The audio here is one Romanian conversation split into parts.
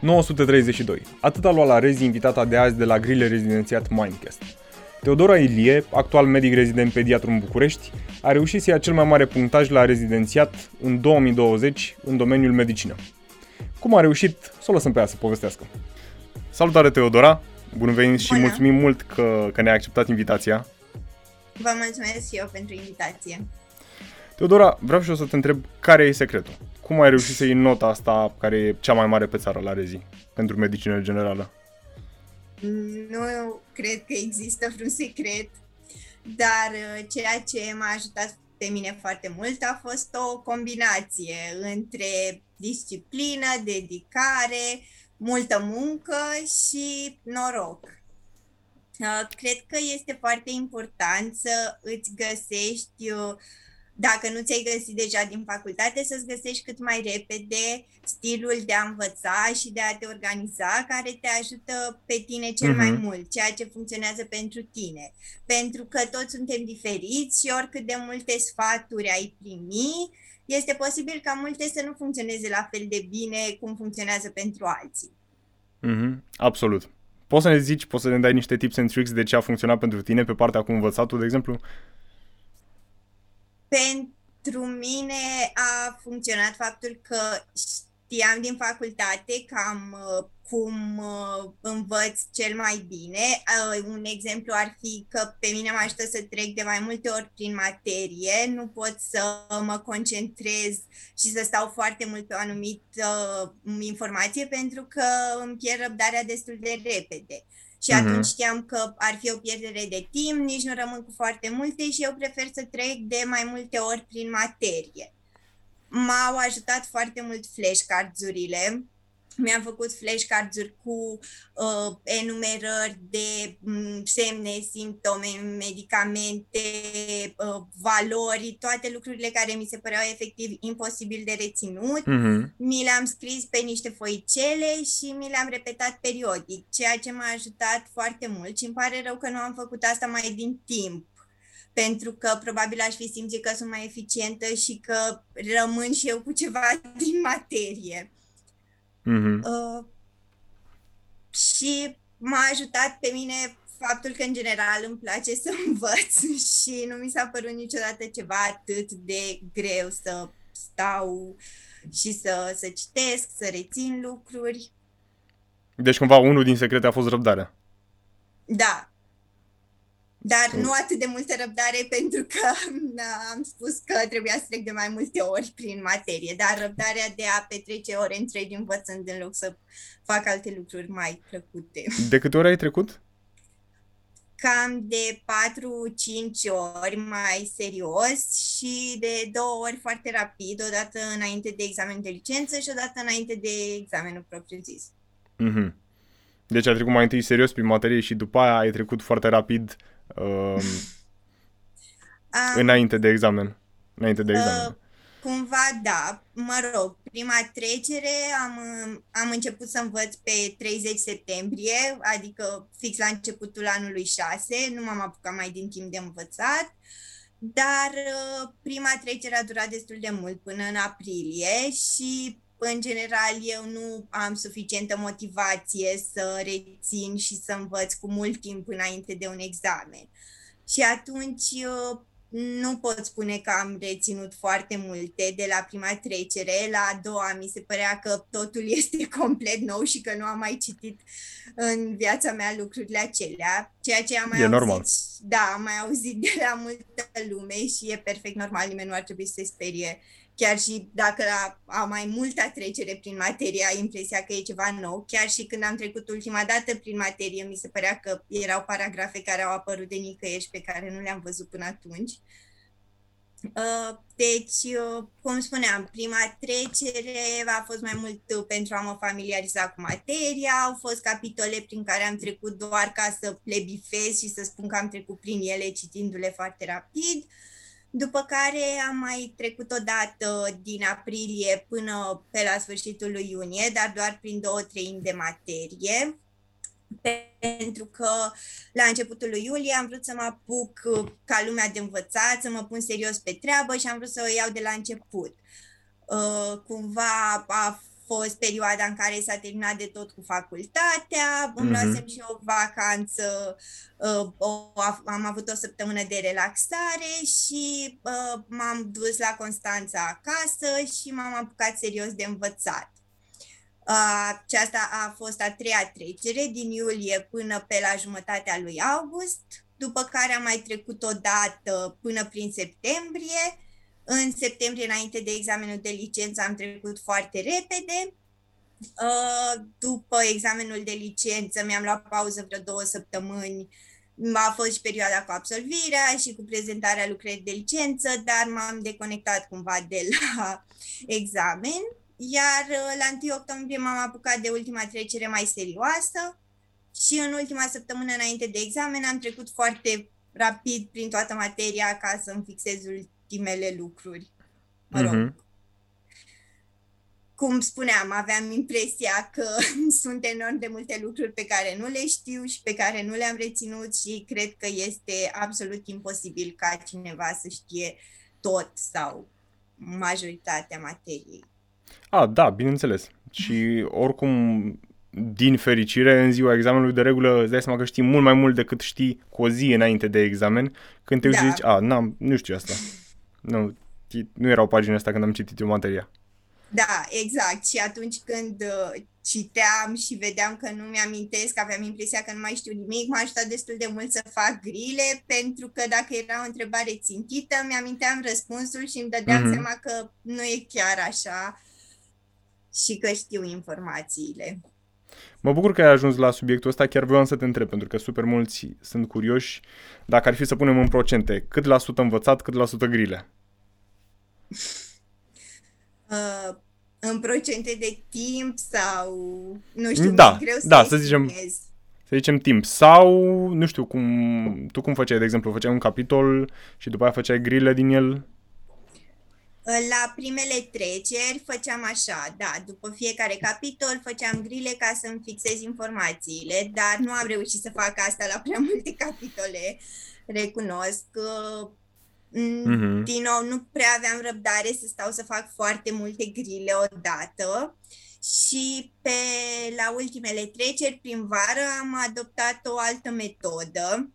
932. Atât a luat la rezi invitata de azi de la grile rezidențiat Mindcast. Teodora Ilie, actual medic rezident pediatru în București, a reușit să ia cel mai mare punctaj la rezidențiat în 2020 în domeniul medicină. Cum a reușit, să o lăsăm pe ea să povestească. Salutare Teodora, bun venit și Bună. mulțumim mult că, că ne-ai acceptat invitația. Vă mulțumesc și eu pentru invitație. Teodora, vreau și eu să te întreb care e secretul. Cum ai reușit să iei nota asta care e cea mai mare pe țară la rezi pentru medicină generală? Nu cred că există vreun secret, dar uh, ceea ce m-a ajutat pe mine foarte mult a fost o combinație între disciplină, dedicare, multă muncă și noroc. Uh, Cred că este foarte important să îți găsești uh, dacă nu ți-ai găsit deja din facultate, să-ți găsești cât mai repede stilul de a învăța și de a te organiza care te ajută pe tine cel mai Mhm. mult, ceea ce funcționează pentru tine. Pentru că toți suntem diferiți și oricât de multe sfaturi ai primi, este posibil ca multe să nu funcționeze la fel de bine cum funcționează pentru alții. Mhm, absolut. Poți să ne zici, poți să ne dai niște tips and tricks de ce a funcționat pentru tine pe partea cu învățatul, de exemplu? Pentru mine a funcționat faptul că știam din facultate cam uh, cum uh, învăț cel mai bine. Uh, Un exemplu ar fi că pe mine mă ajută să trec de mai multe ori prin materie, nu pot să mă concentrez și să stau foarte mult pe o anumită uh, informație pentru că îmi pierd răbdarea destul de repede. Și Mhm. atunci știam că ar fi o pierdere de timp, nici nu rămân cu foarte multe și eu prefer să trec de mai multe ori prin materie. M-au ajutat foarte mult flashcards-urile. Mi-am făcut flashcards-uri cu uh, enumerări de m, semne, simptome, medicamente, uh, valori, toate lucrurile care mi se păreau efectiv imposibil de reținut Mhm. mi le-am scris pe niște foicele și mi le-am repetat periodic, ceea ce m-a ajutat foarte mult și îmi pare rău că nu am făcut asta mai din timp, pentru că probabil aș fi simțit că sunt mai eficientă și că rămân și eu cu ceva din materie. Mhm. Uh, și m-a ajutat pe mine faptul că în general îmi place să învăț și nu mi s-a părut niciodată ceva atât de greu să stau și să, să citesc, să rețin lucruri. Deci cumva unul din secrete a fost răbdarea. Da. Dar Mm. nu atât de multă răbdare pentru că na, am spus că trebuia să trec de mai multe ori prin materie, dar răbdarea de a petrece ore întregi învățând în loc să fac alte lucruri mai plăcute. De câte ori ai trecut? cam de 4-5 ori mai serios și de două ori foarte rapid, o dată înainte de examen de licență și o dată înainte de examenul propriu-zis. Mhm. Deci ai trecut mai întâi serios prin materie și după aia ai trecut foarte rapid um, Am, înainte de examen. Înainte de Uh, examen. Cumva, da, mă rog, prima trecere am, am început să învăț pe 30 septembrie, adică fix la începutul anului 6, nu m-am apucat mai din timp de învățat, dar uh, prima trecere a durat destul de mult, până în aprilie și în general eu nu am suficientă motivație să rețin și să învăț cu mult timp înainte de un examen. Și atunci uh, nu pot spune că am reținut foarte multe de la prima trecere. La a doua mi se părea că totul este complet nou și că nu am mai citit în viața mea lucrurile acelea, ceea ce am mai E auzit, normal. da, am mai auzit de la multă lume și e perfect normal, nimeni nu ar trebui să se sperie. Chiar și dacă la a mai multa trecere prin materie ai impresia că e ceva nou, chiar și când am trecut ultima dată prin materie, mi se părea că erau paragrafe care au apărut de nicăieri și pe care nu le-am văzut până atunci. Uh, Deci, uh, cum spuneam, prima trecere a fost mai mult uh, pentru a mă familiariza cu materia, au fost capitole prin care am trecut doar ca să le bifez și să spun că am trecut prin ele citindu-le foarte rapid. După care am mai trecut o dată din aprilie până pe la sfârșitul lui iunie, dar doar prin două treimi de materie pentru că la începutul lui iulie am vrut să mă apuc uh, ca lumea de învățat, să mă pun serios pe treabă și am vrut să o iau de la început. Uh, cumva a fost perioada în care s-a terminat de tot cu facultatea, îmi mm-hmm. luasem și o vacanță, uh, o, am avut o săptămână de relaxare și uh, m-am dus la Constanța acasă și m-am apucat serios de învățat. Uh, aceasta a fost a treia trecere din iulie până pe la jumătatea lui august, după care am mai trecut o dată până prin septembrie. În septembrie, înainte de examenul de licență, am trecut foarte repede. Uh, după examenul de licență mi-am luat pauză vreo două săptămâni. A fost și perioada cu absolvirea și cu prezentarea lucrării de licență, dar m-am deconectat cumva de la examen. Iar uh, la 1 octombrie m-am apucat de ultima trecere mai serioasă și în ultima săptămână înainte de examen am trecut foarte rapid prin toată materia ca să-mi fixez ultimele lucruri. Mă rog. Mm-hmm. Cum spuneam, aveam impresia că sunt enorm de multe lucruri pe care nu le știu și pe care nu le-am reținut și cred că este absolut imposibil ca cineva să știe tot sau majoritatea materiei. A, da, bineînțeles. Și oricum, din fericire, în ziua examenului de regulă îți dai seama că știi mult mai mult decât știi cu o zi înainte de examen, când te uiți da. și zici, a, n-am, nu știu asta. Nu, nu erau paginile astea când am citit eu materia. Da, exact. Și atunci când uh, citeam și vedeam că nu mi-amintesc, aveam impresia că nu mai știu nimic, m-a ajutat destul de mult să fac grile, pentru că dacă era o întrebare țintită, mi-aminteam răspunsul și îmi dădeam mm-hmm. seama că nu e chiar așa și că știu informațiile. Mă bucur că ai ajuns la subiectul ăsta, chiar vreau să te întreb, pentru că super mulți sunt curioși dacă ar fi să punem în procente, cât la sută învățat, cât la sută grile? Uh, în procente de timp sau, nu știu, da, greu să da, să zicem, să zicem timp. Sau, nu știu, cum, tu cum făceai, de exemplu, făceai un capitol și după aia făceai grile din el? La primele treceri făceam așa, da, după fiecare capitol făceam grile ca să-mi fixez informațiile, dar nu am reușit să fac asta la prea multe capitole, recunosc. Mm-hmm. Din nou, nu prea aveam răbdare să stau să fac foarte multe grile odată și pe la ultimele treceri, prin vară, am adoptat o altă metodă.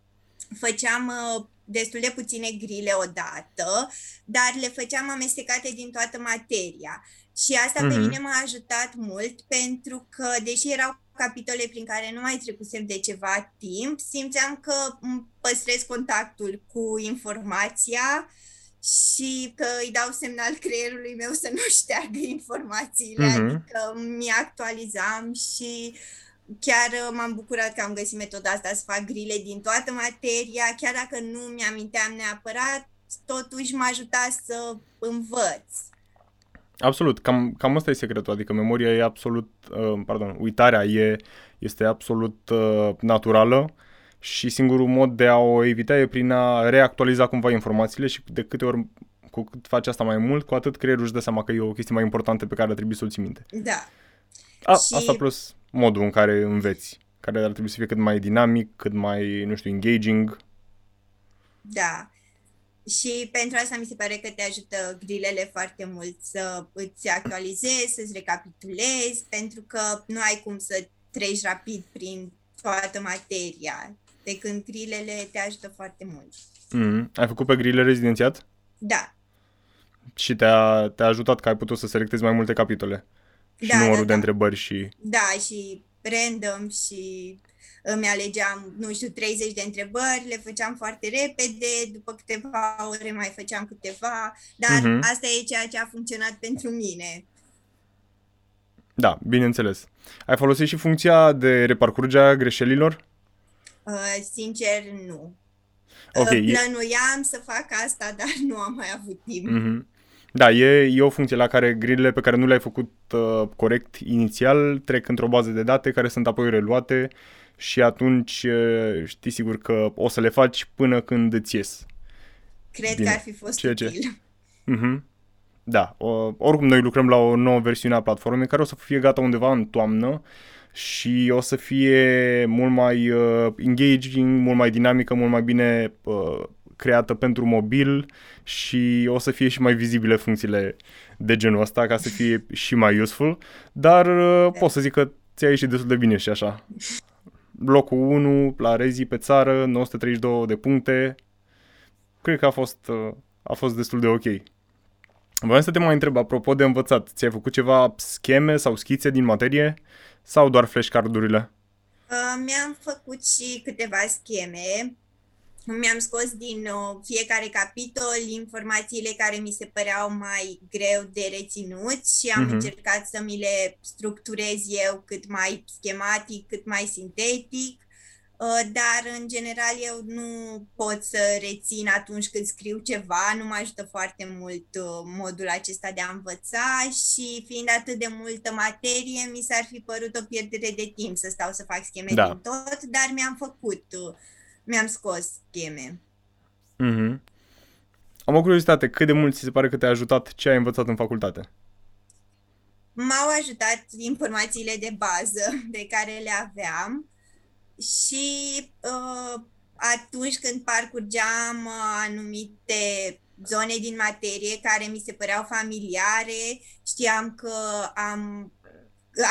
Făceam uh, destul de puține grile odată, dar le făceam amestecate din toată materia. Și asta mm-hmm. pe mhm. mine m-a ajutat mult pentru că, deși erau capitole prin care nu mai trecusem de ceva timp, simțeam că păstrez contactul cu informația și că îi dau semnal creierului meu să nu șteargă informațiile, mm-hmm. adică mi-actualizam și uh, chiar uh, m-am bucurat că am găsit metoda asta să fac grile din toată materia, chiar dacă nu mi-aminteam neapărat, totuși m-a ajutat să învăț. Absolut, cam, cam asta e secretul, adică memoria e absolut, uh, pardon, uitarea e, este absolut uh, naturală și singurul mod de a o evita e prin a reactualiza cumva informațiile și de câte ori cu cât faci asta mai mult, cu atât creierul își dă seama că e o chestie mai importantă pe care trebuie să o ții minte. Da. A, și... Asta plus modul în care înveți, care ar trebui să fie cât mai dinamic, cât mai, nu știu, engaging. Da. Și pentru asta mi se pare că te ajută grilele foarte mult să îți actualizezi, să-ți recapitulezi, pentru că nu ai cum să treci rapid prin toată materia, de când grilele te ajută foarte mult. Mm-hmm. Ai făcut pe grile rezidențiat? Da. Și te-a, te-a ajutat că ai putut să selectezi mai multe capitole? Și da, numărul da, de da. întrebări și... Da, și random și îmi alegeam, nu știu, 30 de întrebări, le făceam foarte repede, după câteva ore mai făceam câteva, dar uh-huh. asta e ceea ce a funcționat pentru mine. Da, bineînțeles. Ai folosit și funcția de reparcurge a greșelilor? Uh, sincer, nu. Okay. Uh, plănuiam să fac asta, dar nu am mai avut timp. Uh-huh. Da, e, e o funcție la care grilele pe care nu le-ai făcut uh, corect inițial trec într-o bază de date care sunt apoi reluate și atunci uh, știi sigur că o să le faci până când îți ies. Cred Bine. că ar fi fost Ceea util. Ce? Uh-huh. Da, o, oricum noi lucrăm la o nouă versiune a platformei care o să fie gata undeva în toamnă și o să fie mult mai uh, engaging, mult mai dinamică, mult mai bine uh, creată pentru mobil și o să fie și mai vizibile funcțiile de genul ăsta ca să fie și mai useful, dar uh, pot să zic că ți-a ieșit destul de bine și așa. Locul 1 la Rezi pe țară, 932 de puncte. Cred că a fost, uh, a fost destul de ok. Vreau să te mai întreb, apropo de învățat, ți-ai făcut ceva scheme sau schițe din materie sau doar flashcard-urile? Uh, mi-am făcut și câteva scheme. Mi-am scos din uh, fiecare capitol informațiile care mi se păreau mai greu de reținut și am uh-huh. încercat să mi le structurez eu cât mai schematic, cât mai sintetic Uh, dar în general eu nu pot să rețin atunci când scriu ceva, nu mă ajută foarte mult uh, modul acesta de a învăța și fiind atât de multă materie, mi s-ar fi părut o pierdere de timp să stau să fac scheme da. din tot, dar mi-am făcut, uh, mi-am scos scheme. Mm-hmm. Am o curiozitate, cât de mult ți se pare că te-a ajutat ce ai învățat în facultate? M-au ajutat informațiile de bază de care le aveam și uh, atunci când parcurgeam uh, anumite zone din materie care mi se păreau familiare, știam că am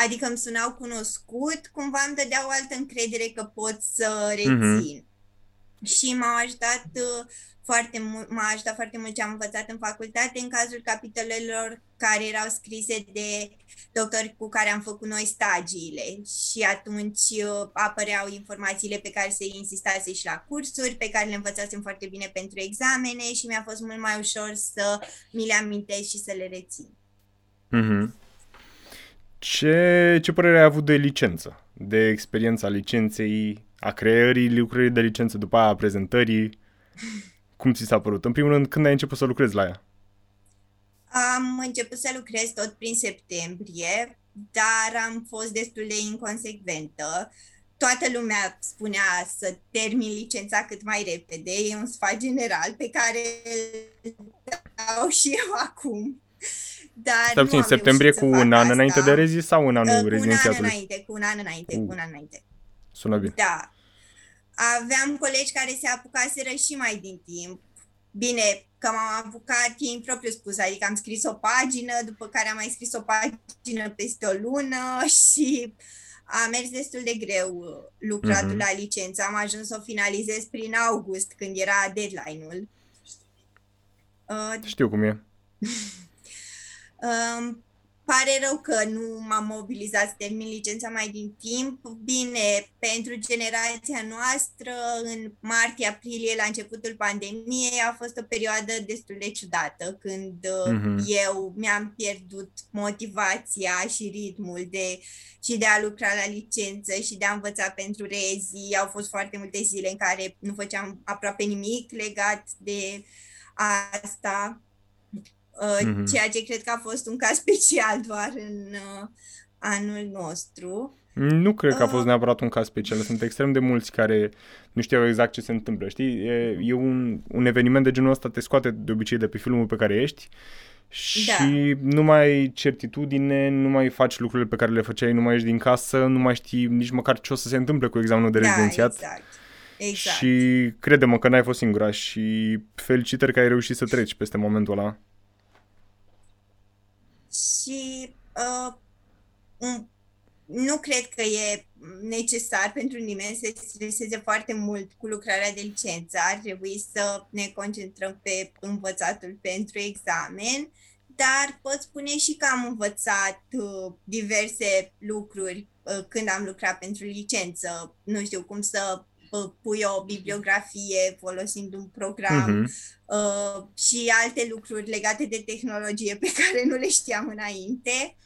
adică îmi sunau cunoscut, cumva îmi dădeau altă încredere că pot să rețin. Mm-hmm. Și m-au ajutat uh, foarte mult, m-a ajutat foarte mult ce am învățat în facultate în cazul capitolelor care erau scrise de doctori cu care am făcut noi stagiile și atunci uh, apăreau informațiile pe care se insistase și la cursuri, pe care le învățasem foarte bine pentru examene și mi-a fost mult mai ușor să mi le amintesc și să le rețin. Mm-hmm. Ce, ce părere ai avut de licență? De experiența licenței, a creării lucrării de licență, după aia a prezentării? Cum ți s-a părut? În primul rând, când ai început să lucrezi la ea? Am început să lucrez tot prin septembrie, dar am fost destul de inconsecventă. Toată lumea spunea să termin licența cât mai repede. E un sfat general pe care îl dau și eu acum. Dar Stai puțin, septembrie cu un an asta. înainte de rezi sau un an uh, rezidențiatului? Cu un an înainte, cu un an înainte, uh, cu un an înainte. Sună bine. Da. Aveam colegi care se apucaseră și mai din timp. Bine, că m-am apucat în propriu spus, adică am scris o pagină, după care am mai scris o pagină peste o lună și a mers destul de greu lucratul mm-hmm. la licență. Am ajuns să o finalizez prin august, când era deadline-ul. Uh, Știu cum e. uh, Pare rău că nu m-am mobilizat să termin licența mai din timp. Bine, pentru generația noastră, în martie-aprilie, la începutul pandemiei, a fost o perioadă destul de ciudată, când mm-hmm. eu mi-am pierdut motivația și ritmul de și de a lucra la licență și de a învăța pentru rezi. Au fost foarte multe zile în care nu făceam aproape nimic legat de asta mm-hmm. ceea ce cred că a fost un caz special doar în uh, anul nostru. Nu cred că a fost uh, neapărat un caz special. Sunt extrem de mulți care nu știau exact ce se întâmplă. Știi, e, e un, un eveniment de genul ăsta te scoate de obicei de pe filmul pe care ești și da. nu mai ai certitudine, nu mai faci lucrurile pe care le făceai, nu mai ești din casă, nu mai știi nici măcar ce o să se întâmple cu examenul de da, rezidențiat. Exact. Exact. Și crede-mă că n-ai fost singura și felicitări că ai reușit să treci peste momentul ăla și uh, un, nu cred că e necesar pentru nimeni să se streseze foarte mult cu lucrarea de licență. Ar trebui să ne concentrăm pe învățatul pentru examen, dar pot spune și că am învățat uh, diverse lucruri uh, când am lucrat pentru licență. Nu știu cum să pui o bibliografie folosind un program uh-huh. uh, și alte lucruri legate de tehnologie pe care nu le știam înainte,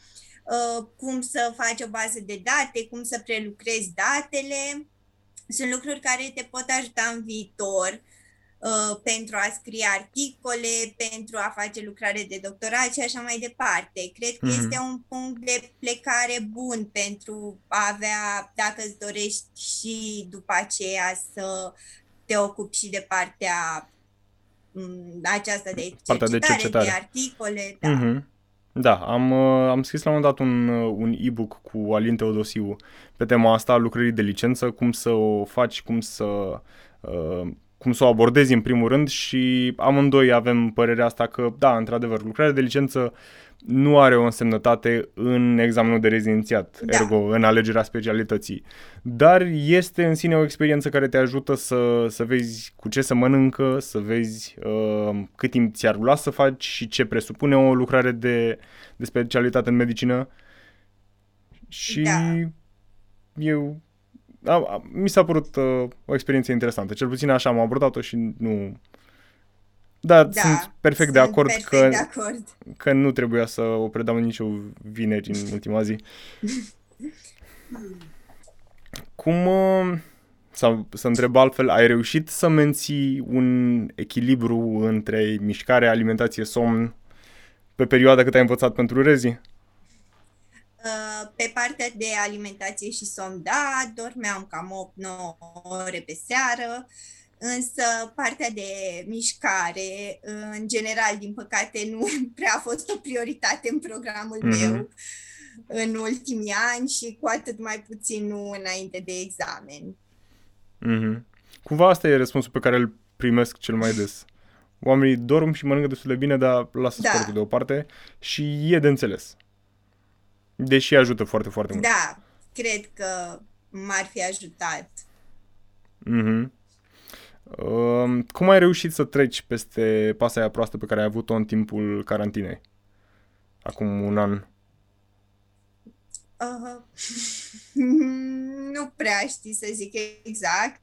uh, cum să faci o bază de date, cum să prelucrezi datele. Sunt lucruri care te pot ajuta în viitor Uh, pentru a scrie articole, pentru a face lucrare de doctorat și așa mai departe. Cred că mm-hmm. este un punct de plecare bun pentru a avea, dacă îți dorești și după aceea să te ocupi și de partea mm, aceasta de cercetare, de, cercetare. de articole. Da. Mm-hmm. Da, am, uh, am scris la un moment dat un, uh, un e-book cu Alin Teodosiu pe tema asta, lucrării de licență, cum să o faci, cum să uh, cum să o abordezi în primul rând și amândoi avem părerea asta că, da, într-adevăr, lucrarea de licență nu are o însemnătate în examenul de rezidențiat, da. ergo în alegerea specialității. Dar este în sine o experiență care te ajută să, să vezi cu ce să mănâncă, să vezi uh, cât timp ți-ar lua să faci și ce presupune o lucrare de, de specialitate în medicină. Și da. eu a, a, mi s-a părut uh, o experiență interesantă. Cel puțin așa am abordat-o și nu... Da, da sunt perfect sunt de acord, perfect că, de acord că nu trebuia să o predau nicio vineri în ultima zi. Cum, uh, sau să întreb altfel, ai reușit să menții un echilibru între mișcare, alimentație, somn pe perioada cât ai învățat pentru rezi? Uh, pe partea de alimentație și somn, da, dormeam cam 8-9 ore pe seară, însă partea de mișcare, în general, din păcate, nu prea a fost o prioritate în programul mm-hmm. meu în ultimii ani și cu atât mai puțin nu înainte de examen. Mm-hmm. Cumva asta e răspunsul pe care îl primesc cel mai des. Oamenii dorm și mănâncă destul de bine, dar lasă da. sportul deoparte și e de înțeles. Deși ajută foarte, foarte mult. Da, cred că m-ar fi ajutat. Mm-hmm. Uh, cum ai reușit să treci peste pasa aia proastă pe care ai avut-o în timpul carantinei? Acum un an. Uh, nu prea știi să zic exact.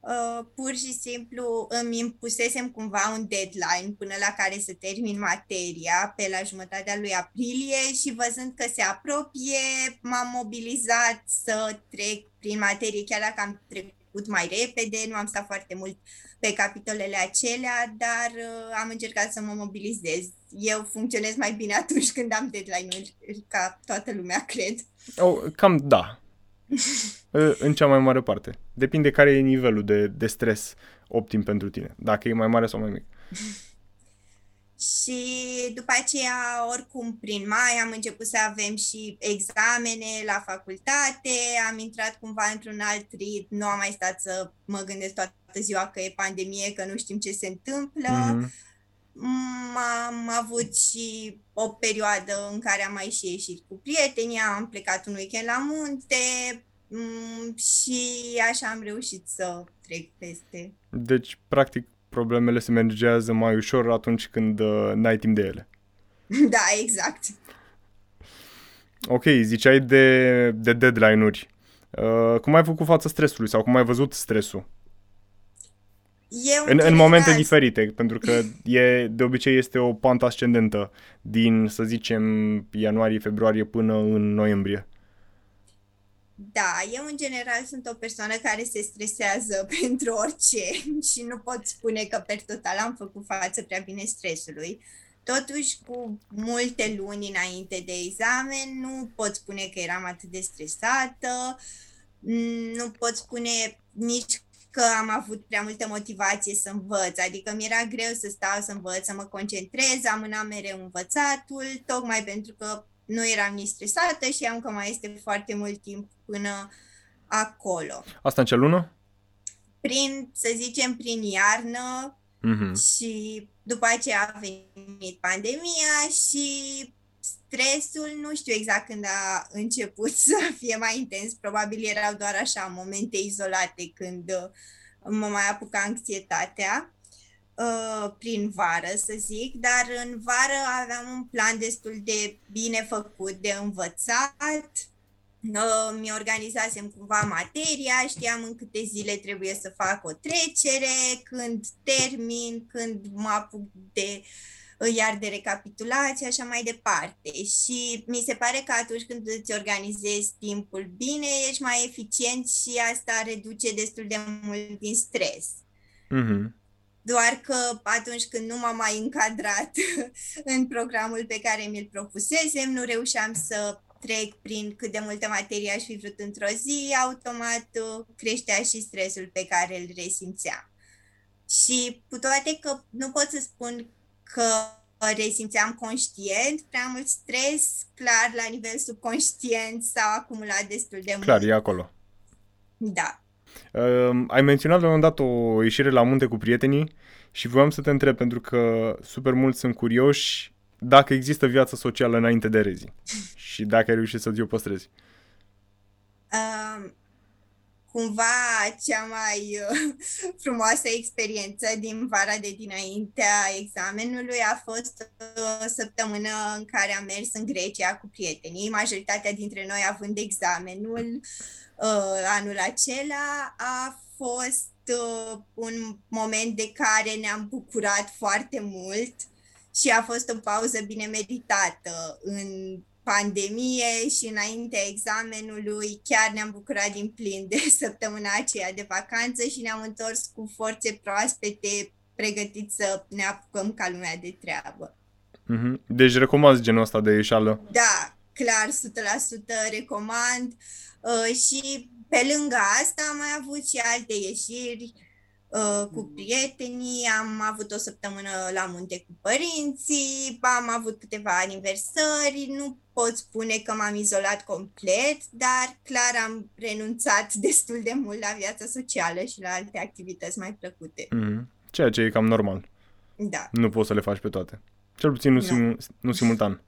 Uh, pur și simplu îmi impusesem cumva un deadline până la care să termin materia pe la jumătatea lui aprilie și văzând că se apropie, m-am mobilizat să trec prin materie, chiar dacă am trecut mai repede, nu am stat foarte mult pe capitolele acelea, dar uh, am încercat să mă mobilizez. Eu funcționez mai bine atunci când am deadline-uri, ca toată lumea, cred. Oh, cam da, în cea mai mare parte. Depinde care e nivelul de, de stres optim pentru tine, dacă e mai mare sau mai mic. Și după aceea, oricum, prin mai am început să avem și examene la facultate, am intrat cumva într-un alt ritm, nu am mai stat să mă gândesc toată ziua că e pandemie, că nu știm ce se întâmplă. Mm-hmm. Am avut și o perioadă în care am mai și ieșit cu prietenii, am plecat un weekend la munte mm, și așa am reușit să trec peste. Deci, practic, problemele se managează mai ușor atunci când uh, n-ai timp de ele. Da, exact. Ok, ziceai de, de deadline-uri. Uh, cum ai făcut față stresului sau cum ai văzut stresul? Eu, în, în momente diferite, pentru că e, de obicei este o pantă ascendentă din, să zicem, ianuarie-februarie până în noiembrie. Da, eu în general sunt o persoană care se stresează pentru orice și nu pot spune că per total am făcut față prea bine stresului. Totuși, cu multe luni înainte de examen, nu pot spune că eram atât de stresată, nu pot spune nici că am avut prea multă motivație să învăț, adică mi era greu să stau să învăț, să mă concentrez, amânam mereu învățatul, tocmai pentru că nu eram nici stresată și am că mai este foarte mult timp până acolo. Asta în ce lună? Prin, să zicem, prin iarnă mm-hmm. și după aceea a venit pandemia și stresul, nu știu exact când a început să fie mai intens, probabil erau doar așa momente izolate când uh, mă mai apuca anxietatea uh, prin vară, să zic, dar în vară aveam un plan destul de bine făcut de învățat, uh, mi-organizasem cumva materia, știam în câte zile trebuie să fac o trecere, când termin, când mă apuc de uh, iar de recapitulație, așa mai departe. Și mi se pare că atunci când îți organizezi timpul bine, ești mai eficient și asta reduce destul de mult din stres. Mm-hmm. Doar că atunci când nu m-am mai încadrat în programul pe care mi-l propusesem, nu reușeam să trec prin cât de multă materie aș fi vrut într-o zi, automat uh, creștea și stresul pe care îl resimțeam. Și cu toate că nu pot să spun că resimțeam conștient prea mult stres, clar la nivel subconștient s-au acumulat destul de clar, mult. Clar, e acolo. Da. Uh, ai menționat la un moment dat o ieșire la munte cu prietenii și voiam să te întreb, pentru că super mulți sunt curioși dacă există viață socială înainte de rezi și dacă ai reușit să ți-o păstrezi. Uh, cumva cea mai uh, frumoasă experiență din vara de dinaintea examenului a fost o uh, săptămână în care am mers în Grecia cu prietenii, majoritatea dintre noi având examenul uh, anul acela. A fost uh, un moment de care ne-am bucurat foarte mult și a fost o pauză bine meritată în pandemie și înainte examenului chiar ne-am bucurat din plin de săptămâna aceea de vacanță și ne-am întors cu forțe proaspete pregătiți să ne apucăm ca lumea de treabă. Mm-hmm. Deci recomand genul ăsta de ieșală? Da, clar, 100% recomand. Uh, și pe lângă asta am mai avut și alte ieșiri Uh, cu prietenii, am avut o săptămână la munte cu părinții, am avut câteva aniversări, nu pot spune că m-am izolat complet, dar clar am renunțat destul de mult la viața socială și la alte activități mai plăcute. Mm, ceea ce e cam normal. Da. Nu poți să le faci pe toate. Cel puțin nu, no. sim, nu simultan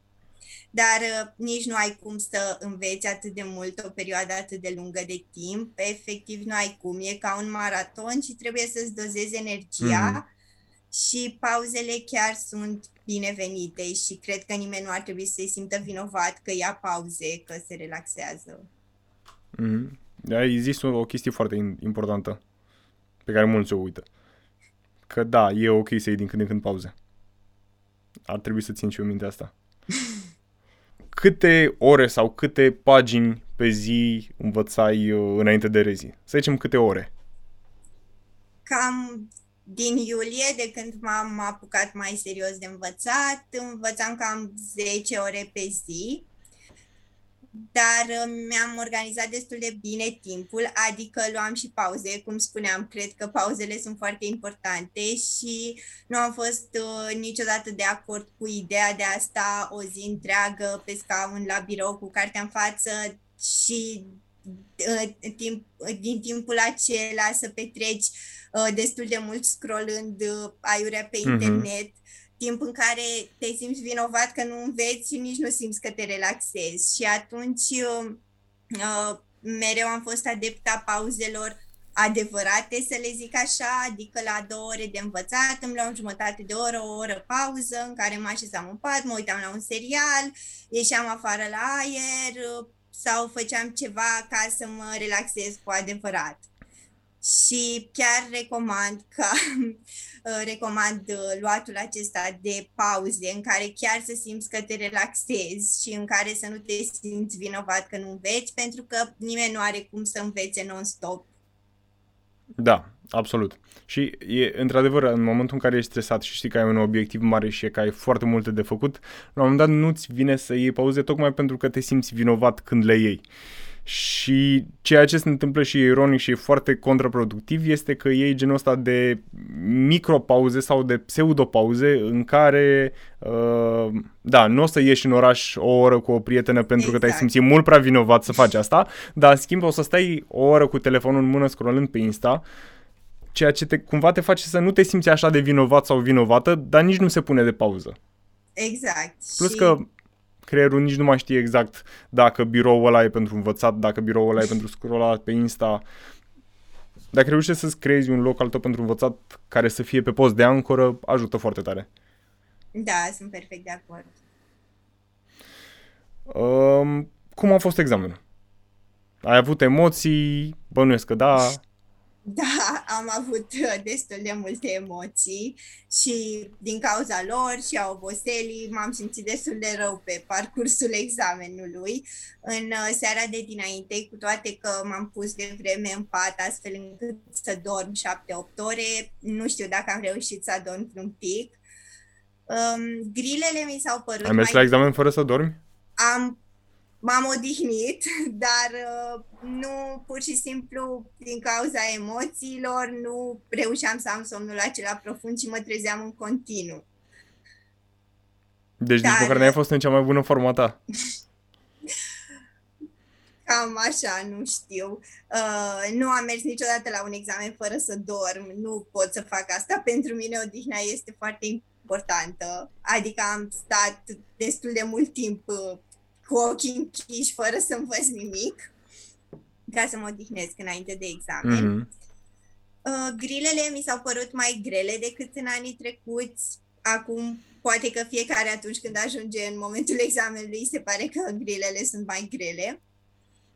dar uh, nici nu ai cum să înveți atât de mult o perioadă atât de lungă de timp. Efectiv, nu ai cum. E ca un maraton și trebuie să-ți dozezi energia mm-hmm. și pauzele chiar sunt binevenite și cred că nimeni nu ar trebui să se simtă vinovat că ia pauze, că se relaxează. Mm-hmm. Ai zis o, o chestie foarte importantă pe care mulți o uită. Că da, e ok să iei din când în când pauze. Ar trebui să țin și eu minte asta. Câte ore sau câte pagini pe zi învățai uh, înainte de rezi? Să zicem câte ore. Cam din iulie, de când m-am apucat mai serios de învățat, învățam cam 10 ore pe zi dar uh, mi-am organizat destul de bine timpul, adică luam și pauze, cum spuneam, cred că pauzele sunt foarte importante și nu am fost uh, niciodată de acord cu ideea de a sta o zi întreagă pe scaun la birou cu cartea în față și uh, timp, din timpul acela să petreci uh, destul de mult scrollând uh, aiurea pe mm-hmm. internet timp în care te simți vinovat că nu înveți și nici nu simți că te relaxezi. Și atunci uh, uh, mereu am fost adepta pauzelor adevărate, să le zic așa, adică la două ore de învățat îmi luam jumătate de oră, o oră pauză în care mă așezam în pat, mă uitam la un serial, ieșeam afară la aer uh, sau făceam ceva ca să mă relaxez cu adevărat și chiar recomand că uh, recomand uh, luatul acesta de pauze în care chiar să simți că te relaxezi și în care să nu te simți vinovat că nu înveți, pentru că nimeni nu are cum să învețe non-stop. Da, absolut. Și e, într-adevăr, în momentul în care ești stresat și știi că ai un obiectiv mare și că ai foarte multe de făcut, la un moment dat nu-ți vine să iei pauze tocmai pentru că te simți vinovat când le iei. Și ceea ce se întâmplă și ironic și e foarte contraproductiv este că ei genul ăsta de micropauze sau de pseudopauze în care, uh, da, nu o să ieși în oraș o oră cu o prietenă pentru exact. că te-ai exact. simțit mult prea vinovat să faci asta, dar în schimb o să stai o oră cu telefonul în mână scrollând pe Insta, ceea ce te, cumva te face să nu te simți așa de vinovat sau vinovată, dar nici nu se pune de pauză. Exact. Plus și... că creierul nici nu mai știe exact dacă biroul ăla e pentru învățat, dacă biroul ăla e pentru scrollat pe Insta. Dacă reușești să-ți creezi un loc al tău pentru învățat care să fie pe post de ancoră, ajută foarte tare. Da, sunt perfect de acord. Um, cum a fost examenul? Ai avut emoții? Bănuiesc că da. Da, am avut uh, destul de multe emoții și din cauza lor și a oboselii m-am simțit destul de rău pe parcursul examenului. În uh, seara de dinainte, cu toate că m-am pus de vreme în pat astfel încât să dorm 7-8 ore, nu știu dacă am reușit să adorm un pic. Um, grilele mi s-au părut Ai mers mai... la examen fără să dormi? Am m-am odihnit, dar uh, nu pur și simplu din cauza emoțiilor nu reușeam să am somnul acela profund și mă trezeam în continuu. Deci dar... nici măcar n-ai fost în cea mai bună forma ta. Cam așa, nu știu. Uh, nu am mers niciodată la un examen fără să dorm. Nu pot să fac asta. Pentru mine odihna este foarte importantă. Adică am stat destul de mult timp uh, cu ochii închiși fără să învăț nimic ca să mă odihnesc înainte de examen. Mm-hmm. Uh, grilele mi s-au părut mai grele decât în anii trecuți. Acum, poate că fiecare atunci când ajunge în momentul examenului se pare că grilele sunt mai grele.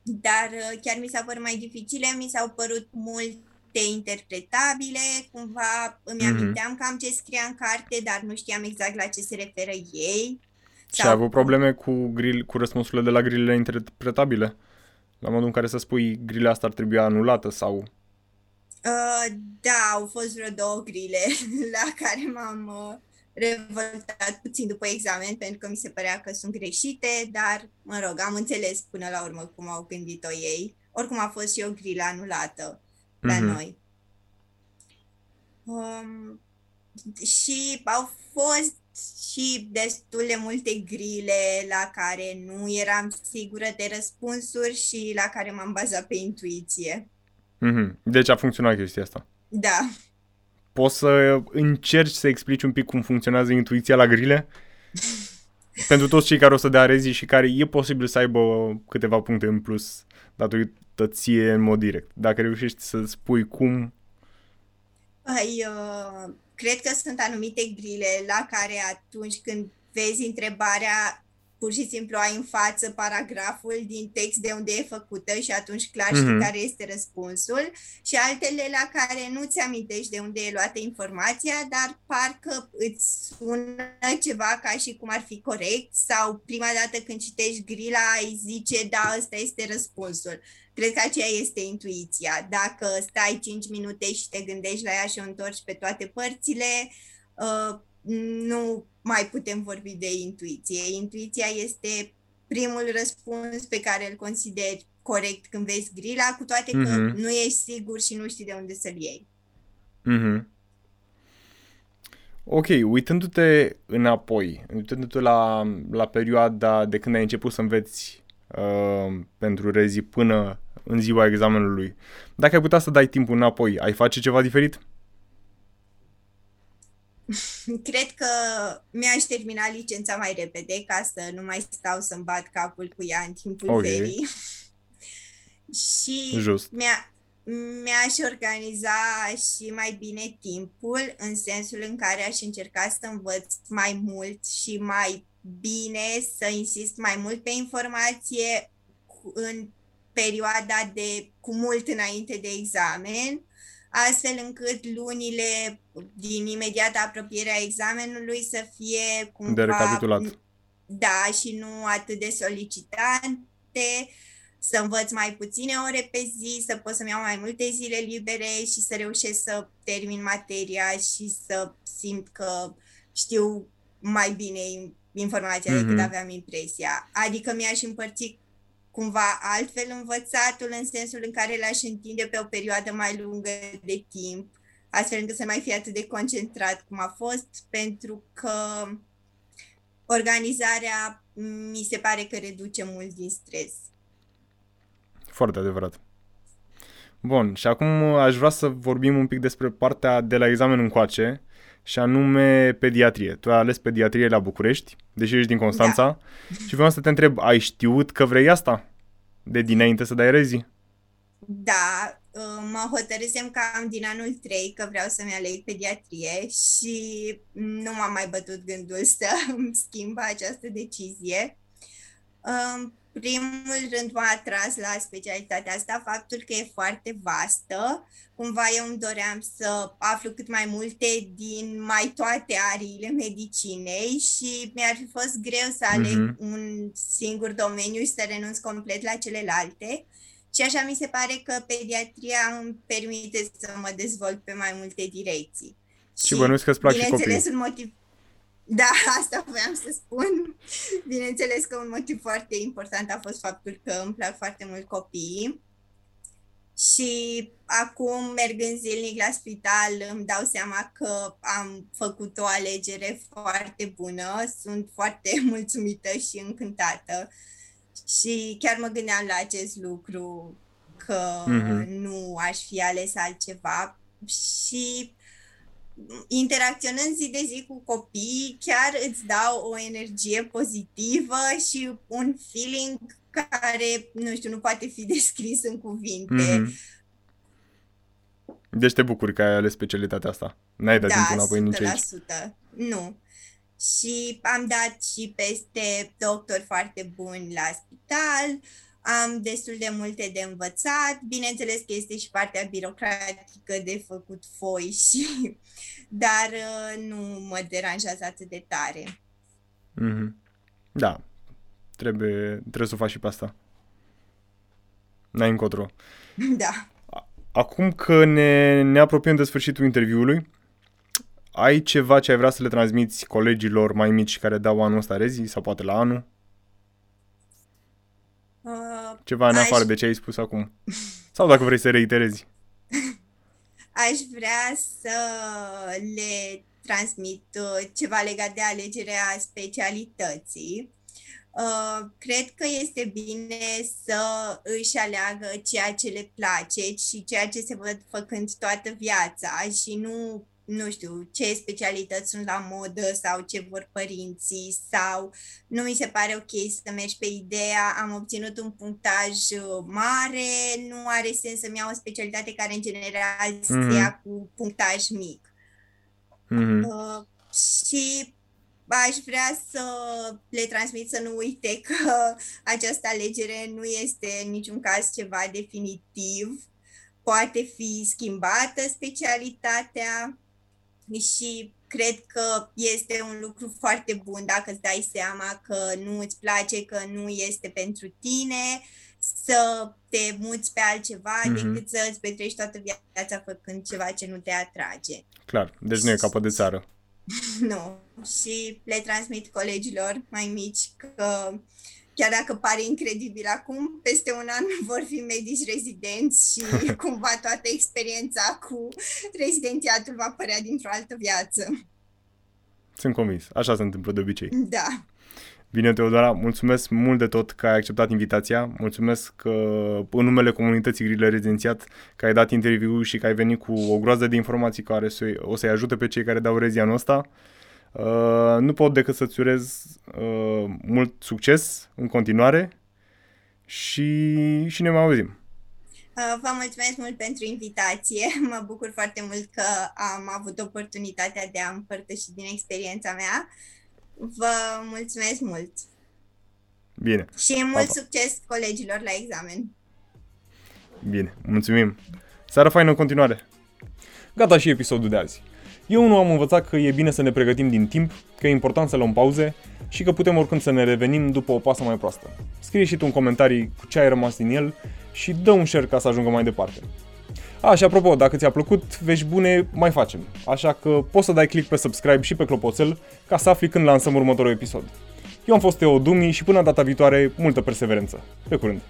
Dar uh, chiar mi s-au părut mai dificile, mi s-au părut multe interpretabile, cumva îmi mm-hmm. aminteam cam ce scria în carte, dar nu știam exact la ce se referă ei. Și ai avut probleme cu, grill, cu răspunsurile de la grilele interpretabile? La modul în care să spui grile asta ar trebui anulată sau... Uh, da, au fost vreo două grile la care m-am uh, revoltat puțin după examen pentru că mi se părea că sunt greșite, dar, mă rog, am înțeles până la urmă cum au gândit-o ei. Oricum a fost și o grilă anulată la mm-hmm. noi. Um, și au fost și destul de multe grile la care nu eram sigură de răspunsuri și la care m-am bazat pe intuiție. Mm-hmm. Deci a funcționat chestia asta. Da. Poți să încerci să explici un pic cum funcționează intuiția la grile? Pentru toți cei care o să dea rezi și care e posibil să aibă câteva puncte în plus datorită ție în mod direct. Dacă reușești să spui cum... Ai, uh, cred că sunt anumite grile la care atunci când vezi întrebarea pur și simplu ai în față paragraful din text de unde e făcută și atunci clar știi mm-hmm. care este răspunsul și altele la care nu ți amintești de unde e luată informația, dar parcă îți sună ceva ca și cum ar fi corect sau prima dată când citești grila ai zice da, ăsta este răspunsul. Cred că aceea este intuiția. Dacă stai 5 minute și te gândești la ea și o întorci pe toate părțile, uh, nu mai putem vorbi de intuiție. Intuiția este primul răspuns pe care îl consideri corect când vezi grila, cu toate că mm-hmm. nu ești sigur și nu știi de unde să-l iei. Mm-hmm. Ok, uitându-te înapoi, uitându-te la, la perioada de când ai început să înveți uh, pentru rezi până în ziua examenului, dacă ai putea să dai timpul înapoi, ai face ceva diferit? Cred că mi-aș termina licența mai repede ca să nu mai stau să-mi bat capul cu ea în timpul okay. verii. și Just. Mi-a, mi-aș organiza și mai bine timpul, în sensul în care aș încerca să învăț mai mult și mai bine, să insist mai mult pe informație în perioada de cu mult înainte de examen, astfel încât lunile din imediată apropierea examenului să fie cumva... De recapitulat. Da, și nu atât de solicitante, să învăț mai puține ore pe zi, să pot să-mi iau mai multe zile libere și să reușesc să termin materia și să simt că știu mai bine informația mm-hmm. decât mhm. aveam impresia. Adică mi-aș împărți cumva altfel învățatul în sensul în care l-aș întinde pe o perioadă mai lungă de timp, astfel încât să mai fie atât de concentrat cum a fost, pentru că organizarea mi se pare că reduce mult din stres. Foarte adevărat. Bun, și acum aș vrea să vorbim un pic despre partea de la examen încoace, și anume pediatrie. Tu ai ales pediatrie la București, deși ești din Constanța, da. și vreau să te întreb, ai știut că vrei asta? De dinainte să dai rezi? Da, uh, mă hotărâsem cam din anul 3 că vreau să-mi aleg pediatrie și nu m-am mai bătut gândul să îmi schimb această decizie. Um, primul rând m-a atras la specialitatea asta faptul că e foarte vastă. Cumva eu îmi doream să aflu cât mai multe din mai toate ariile medicinei și mi-ar fi fost greu să aleg mm-hmm. un singur domeniu și să renunț complet la celelalte. Și așa mi se pare că pediatria îmi permite să mă dezvolt pe mai multe direcții. Și, și bănuiesc că îți plac și copii. un motiv da, asta voiam să spun. Bineînțeles că un motiv foarte important a fost faptul că îmi plac foarte mult copiii. Și acum, mergând zilnic la spital, îmi dau seama că am făcut o alegere foarte bună. Sunt foarte mulțumită și încântată Și chiar mă gândeam la acest lucru, că Mhm. nu aș fi ales altceva și interacționând zi de zi cu copii, chiar îți dau o energie pozitivă și un feeling care, nu știu, nu poate fi descris în cuvinte. Mhm. Deci te bucuri că ai ales specialitatea asta. N-ai dat timpul înapoi nici aici. 100%. Nu. Și am dat și peste doctori foarte buni la spital, am destul de multe de învățat, bineînțeles că este și partea birocratică de făcut foi și, dar uh, nu mă deranjează atât de tare. Mhm. Da. Trebuie, trebuie să o faci și pe asta. N-ai încotro. Da. Acum că ne, ne apropiem de sfârșitul interviului, ai ceva ce ai vrea să le transmiți colegilor mai mici care dau anul ăsta rezi sau poate la anul? Uh, Ceva în Aș- afară de ce ai spus acum. Sau dacă vrei să reiterezi. aș vrea să le transmit uh, ceva legat de alegerea specialității. Uh, Cred că este bine să își aleagă ceea ce le place și ceea ce se văd făcând toată viața și nu, nu știu, ce specialități sunt la modă sau ce vor părinții sau nu mi se pare ok să mergi pe ideea am obținut un punctaj uh, mare, nu are sens să-mi iau o specialitate care în general se Mhm. ia cu punctaj mic. Mhm. Uh, și aș vrea să le transmit să nu uite că această alegere nu este în niciun caz ceva definitiv. Poate fi schimbată specialitatea și cred că este un lucru foarte bun dacă îți dai seama că nu îți place, că nu este pentru tine, să te muți pe altceva Mhm. decât să îți petreci toată viața făcând ceva ce nu te atrage. Clar. Deci nu e capăt de țară. Nu. Și le transmit colegilor mai mici că chiar dacă pare incredibil acum, peste un an vor fi medici rezidenți și cumva toată experiența cu rezidențiatul va părea dintr-o altă viață. Sunt convins. Așa se întâmplă de obicei. Da. Bine, Teodora, mulțumesc mult de tot că ai acceptat invitația. Mulțumesc că în numele comunității Grile Rezidențiat că ai dat interviu și că ai venit cu o groază de informații care să- o să-i ajute pe cei care dau rezi anul ăsta. Uh, nu pot decât să-ți urez uh, mult succes în continuare și, și ne mai auzim. Uh, Vă mulțumesc mult pentru invitație. Mă bucur foarte mult că am avut oportunitatea de a împărtăși din experiența mea. Vă mulțumesc mult Bine, și mult Pa, pa. succes colegilor la examen. bine, mulțumim. Seară faină în continuare. Gata și episodul de azi. Eu nu am învățat că e bine să ne pregătim din timp, că e important să luăm pauze și că putem oricând să ne revenim după o pasă mai proastă. Scrie și tu în comentarii cu ce ai rămas din el și dă un share ca să ajungă mai departe. A, și apropo, dacă ți-a plăcut, vești bune, mai facem. Așa că poți să dai click pe subscribe și pe clopoțel ca să afli când lansăm următorul episod. Eu am fost Teo Dumi și până data viitoare, multă perseverență. Pe curând!